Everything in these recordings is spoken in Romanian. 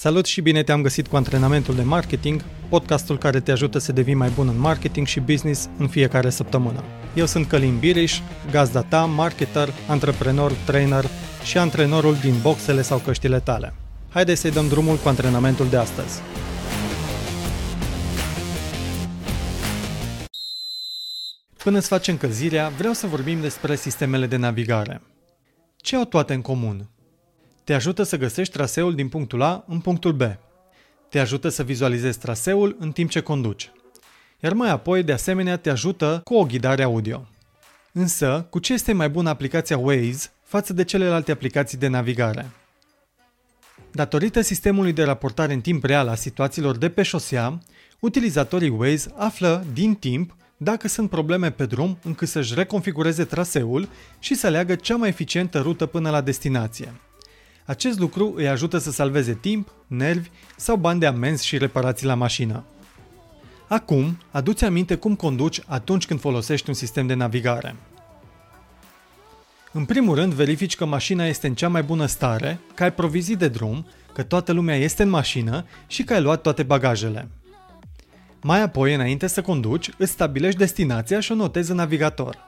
Salut și bine te-am găsit cu antrenamentul de marketing, podcastul care te ajută să devii mai bun în marketing și business în fiecare săptămână. Eu sunt Călin Biriș, gazda ta, marketer, antreprenor, trainer și antrenorul din boxele sau căștile tale. Haideți să-i dăm drumul cu antrenamentul de astăzi. Până îți faci încălzirea, vreau să vorbim despre sistemele de navigare. Ce au toate în comun? Te ajută să găsești traseul din punctul A în punctul B. Te ajută să vizualizezi traseul în timp ce conduci. Iar mai apoi, de asemenea, te ajută cu o ghidare audio. Însă, cu ce este mai bună aplicația Waze față de celelalte aplicații de navigare? Datorită sistemului de raportare în timp real a situațiilor de pe șosea, utilizatorii Waze află din timp dacă sunt probleme pe drum încât să-și reconfigureze traseul și să aleagă cea mai eficientă rută până la destinație. Acest lucru îi ajută să salveze timp, nervi sau bani de amenzi și reparații la mașină. Acum, aduți aminte cum conduci atunci când folosești un sistem de navigare. În primul rând, verifici că mașina este în cea mai bună stare, că ai provizii de drum, că toată lumea este în mașină și că ai luat toate bagajele. Mai apoi, înainte să conduci, îți stabilești destinația și o notezi în navigator.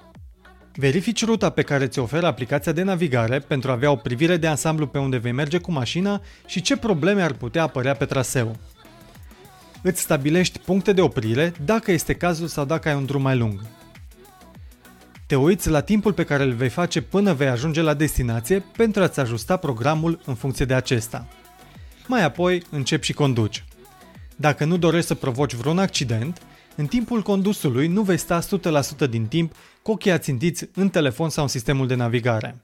Verifici ruta pe care ți oferă aplicația de navigare pentru a avea o privire de ansamblu pe unde vei merge cu mașina și ce probleme ar putea apărea pe traseu. Îți stabilești puncte de oprire dacă este cazul sau dacă ai un drum mai lung. Te uiți la timpul pe care îl vei face până vei ajunge la destinație pentru a-ți ajusta programul în funcție de acesta. Mai apoi începi și conduci. Dacă nu dorești să provoci vreun accident, în timpul condusului nu vei sta 100% din timp cu ochii ațintiți în telefon sau în sistemul de navigare.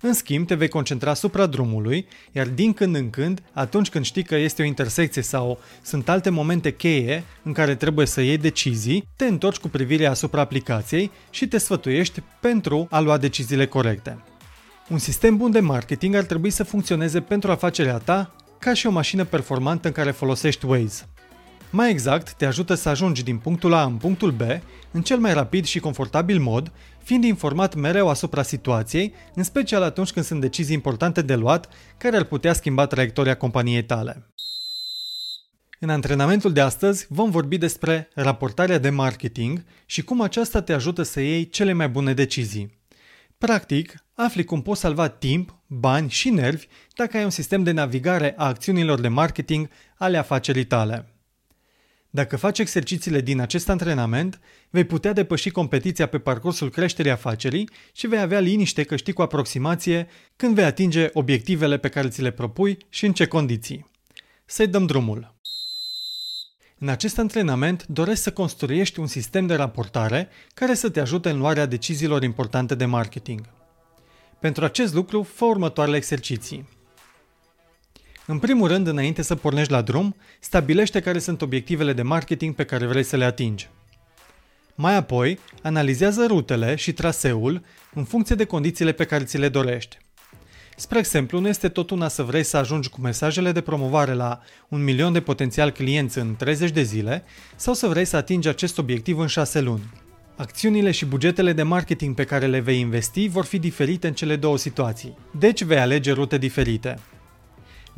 În schimb, te vei concentra asupra drumului, iar din când în când, atunci când știi că este o intersecție sau sunt alte momente cheie în care trebuie să iei decizii, te întorci cu privirea asupra aplicației și te sfătuiești pentru a lua deciziile corecte. Un sistem bun de marketing ar trebui să funcționeze pentru afacerea ta ca și o mașină performantă în care folosești Waze. Mai exact, te ajută să ajungi din punctul A în punctul B în cel mai rapid și confortabil mod, fiind informat mereu asupra situației, în special atunci când sunt decizii importante de luat care ar putea schimba traiectoria companiei tale. În antrenamentul de astăzi vom vorbi despre raportarea de marketing și cum aceasta te ajută să iei cele mai bune decizii. Practic, afli cum poți salva timp, bani și nervi dacă ai un sistem de navigare a acțiunilor de marketing ale afacerii tale. Dacă faci exercițiile din acest antrenament, vei putea depăși competiția pe parcursul creșterii afacerii și vei avea liniște că știi cu aproximație când vei atinge obiectivele pe care ți le propui și în ce condiții. Să-i dăm drumul. În acest antrenament doresc să construiești un sistem de raportare care să te ajute în luarea deciziilor importante de marketing. Pentru acest lucru, fă următoarele exerciții. În primul rând, înainte să pornești la drum, stabilește care sunt obiectivele de marketing pe care vrei să le atingi. Mai apoi, analizează rutele și traseul în funcție de condițiile pe care ți le dorești. Spre exemplu, nu este tot una să vrei să ajungi cu mesajele de promovare la un milion de potențial clienți în 30 de zile sau să vrei să atingi acest obiectiv în 6 luni. Acțiunile și bugetele de marketing pe care le vei investi vor fi diferite în cele două situații, deci vei alege rute diferite.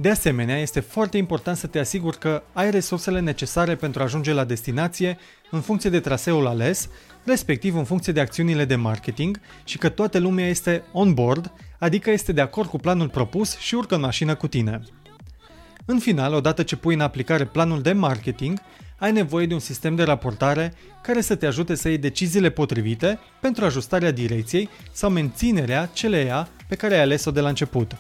De asemenea, este foarte important să te asiguri că ai resursele necesare pentru a ajunge la destinație în funcție de traseul ales, respectiv în funcție de acțiunile de marketing și că toată lumea este on board, adică este de acord cu planul propus și urcă în mașină cu tine. În final, odată ce pui în aplicare planul de marketing, ai nevoie de un sistem de raportare care să te ajute să iei deciziile potrivite pentru ajustarea direcției sau menținerea celeia pe care ai ales-o de la început.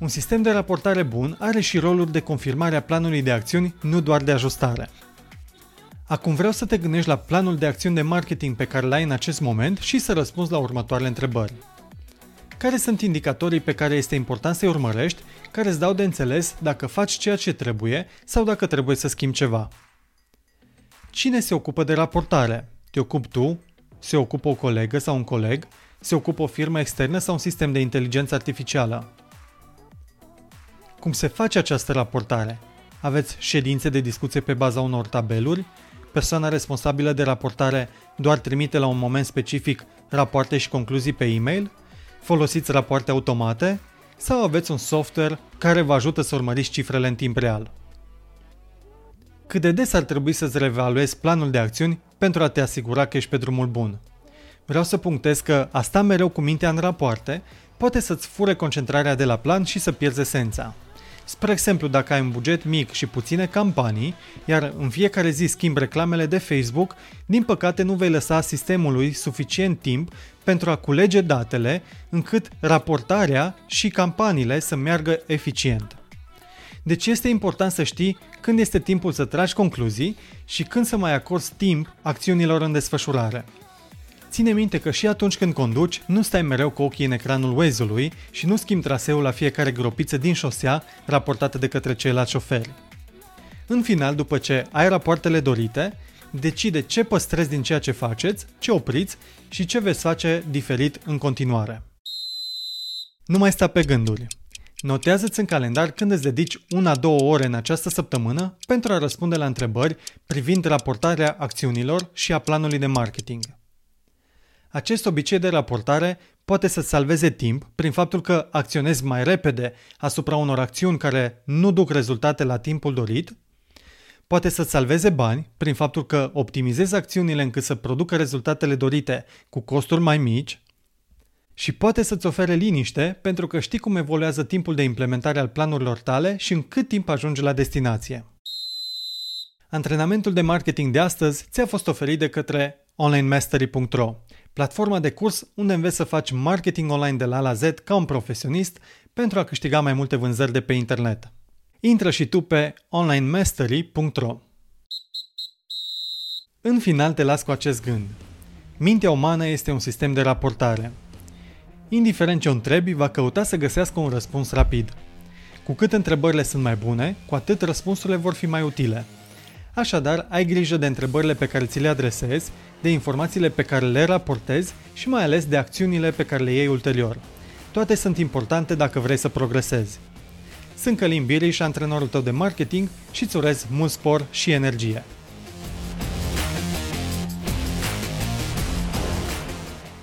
Un sistem de raportare bun are și rolul de confirmare a planului de acțiuni, nu doar de ajustare. Acum vreau să te gândești la planul de acțiuni de marketing pe care l-ai în acest moment și să răspunzi la următoarele întrebări. Care sunt indicatorii pe care este important să-i urmărești, care îți dau de înțeles dacă faci ceea ce trebuie sau dacă trebuie să schimbi ceva? Cine se ocupă de raportare? Te ocupi tu? Se ocupă o colegă sau un coleg? Se ocupă o firmă externă sau un sistem de inteligență artificială? Cum se face această raportare? Aveți ședințe de discuție pe baza unor tabeluri? Persoana responsabilă de raportare doar trimite la un moment specific rapoarte și concluzii pe e-mail? Folosiți rapoarte automate? Sau aveți un software care vă ajută să urmăriți cifrele în timp real? cât de des ar trebui să-ți revaluezi planul de acțiuni pentru a te asigura că ești pe drumul bun. Vreau să punctez că a sta mereu cu mintea în rapoarte poate să-ți fure concentrarea de la plan și să pierzi esența. Spre exemplu, dacă ai un buget mic și puține campanii, iar în fiecare zi schimbi reclamele de Facebook, din păcate nu vei lăsa sistemului suficient timp pentru a culege datele încât raportarea și campaniile să meargă eficient. Deci este important să știi când este timpul să tragi concluzii și când să mai acorzi timp acțiunilor în desfășurare. Ține minte că și atunci când conduci, nu stai mereu cu ochii în ecranul Waze-ului și nu schimbi traseul la fiecare gropiță din șosea raportată de către ceilalți șoferi. În final, după ce ai rapoartele dorite, decide ce păstrezi din ceea ce faceți, ce opriți și ce veți face diferit în continuare. Nu mai sta pe gânduri. Notează-ți în calendar când îți dedici una-două ore în această săptămână pentru a răspunde la întrebări privind raportarea acțiunilor și a planului de marketing. Acest obicei de raportare poate să salveze timp prin faptul că acționezi mai repede asupra unor acțiuni care nu duc rezultate la timpul dorit, poate să salveze bani prin faptul că optimizezi acțiunile încât să producă rezultatele dorite cu costuri mai mici și poate să-ți ofere liniște pentru că știi cum evoluează timpul de implementare al planurilor tale și în cât timp ajungi la destinație. Antrenamentul de marketing de astăzi ți-a fost oferit de către onlinemastery.ro platforma de curs unde înveți să faci marketing online de la A la Z ca un profesionist pentru a câștiga mai multe vânzări de pe internet. Intră și tu pe onlinemastery.ro În final te las cu acest gând. Mintea umană este un sistem de raportare. Indiferent ce o întrebi, va căuta să găsească un răspuns rapid. Cu cât întrebările sunt mai bune, cu atât răspunsurile vor fi mai utile – Așadar, ai grijă de întrebările pe care ți le adresezi, de informațiile pe care le raportezi și mai ales de acțiunile pe care le iei ulterior. Toate sunt importante dacă vrei să progresezi. Sunt Călim Biriș, antrenorul tău de marketing și îți urez mult spor și energie.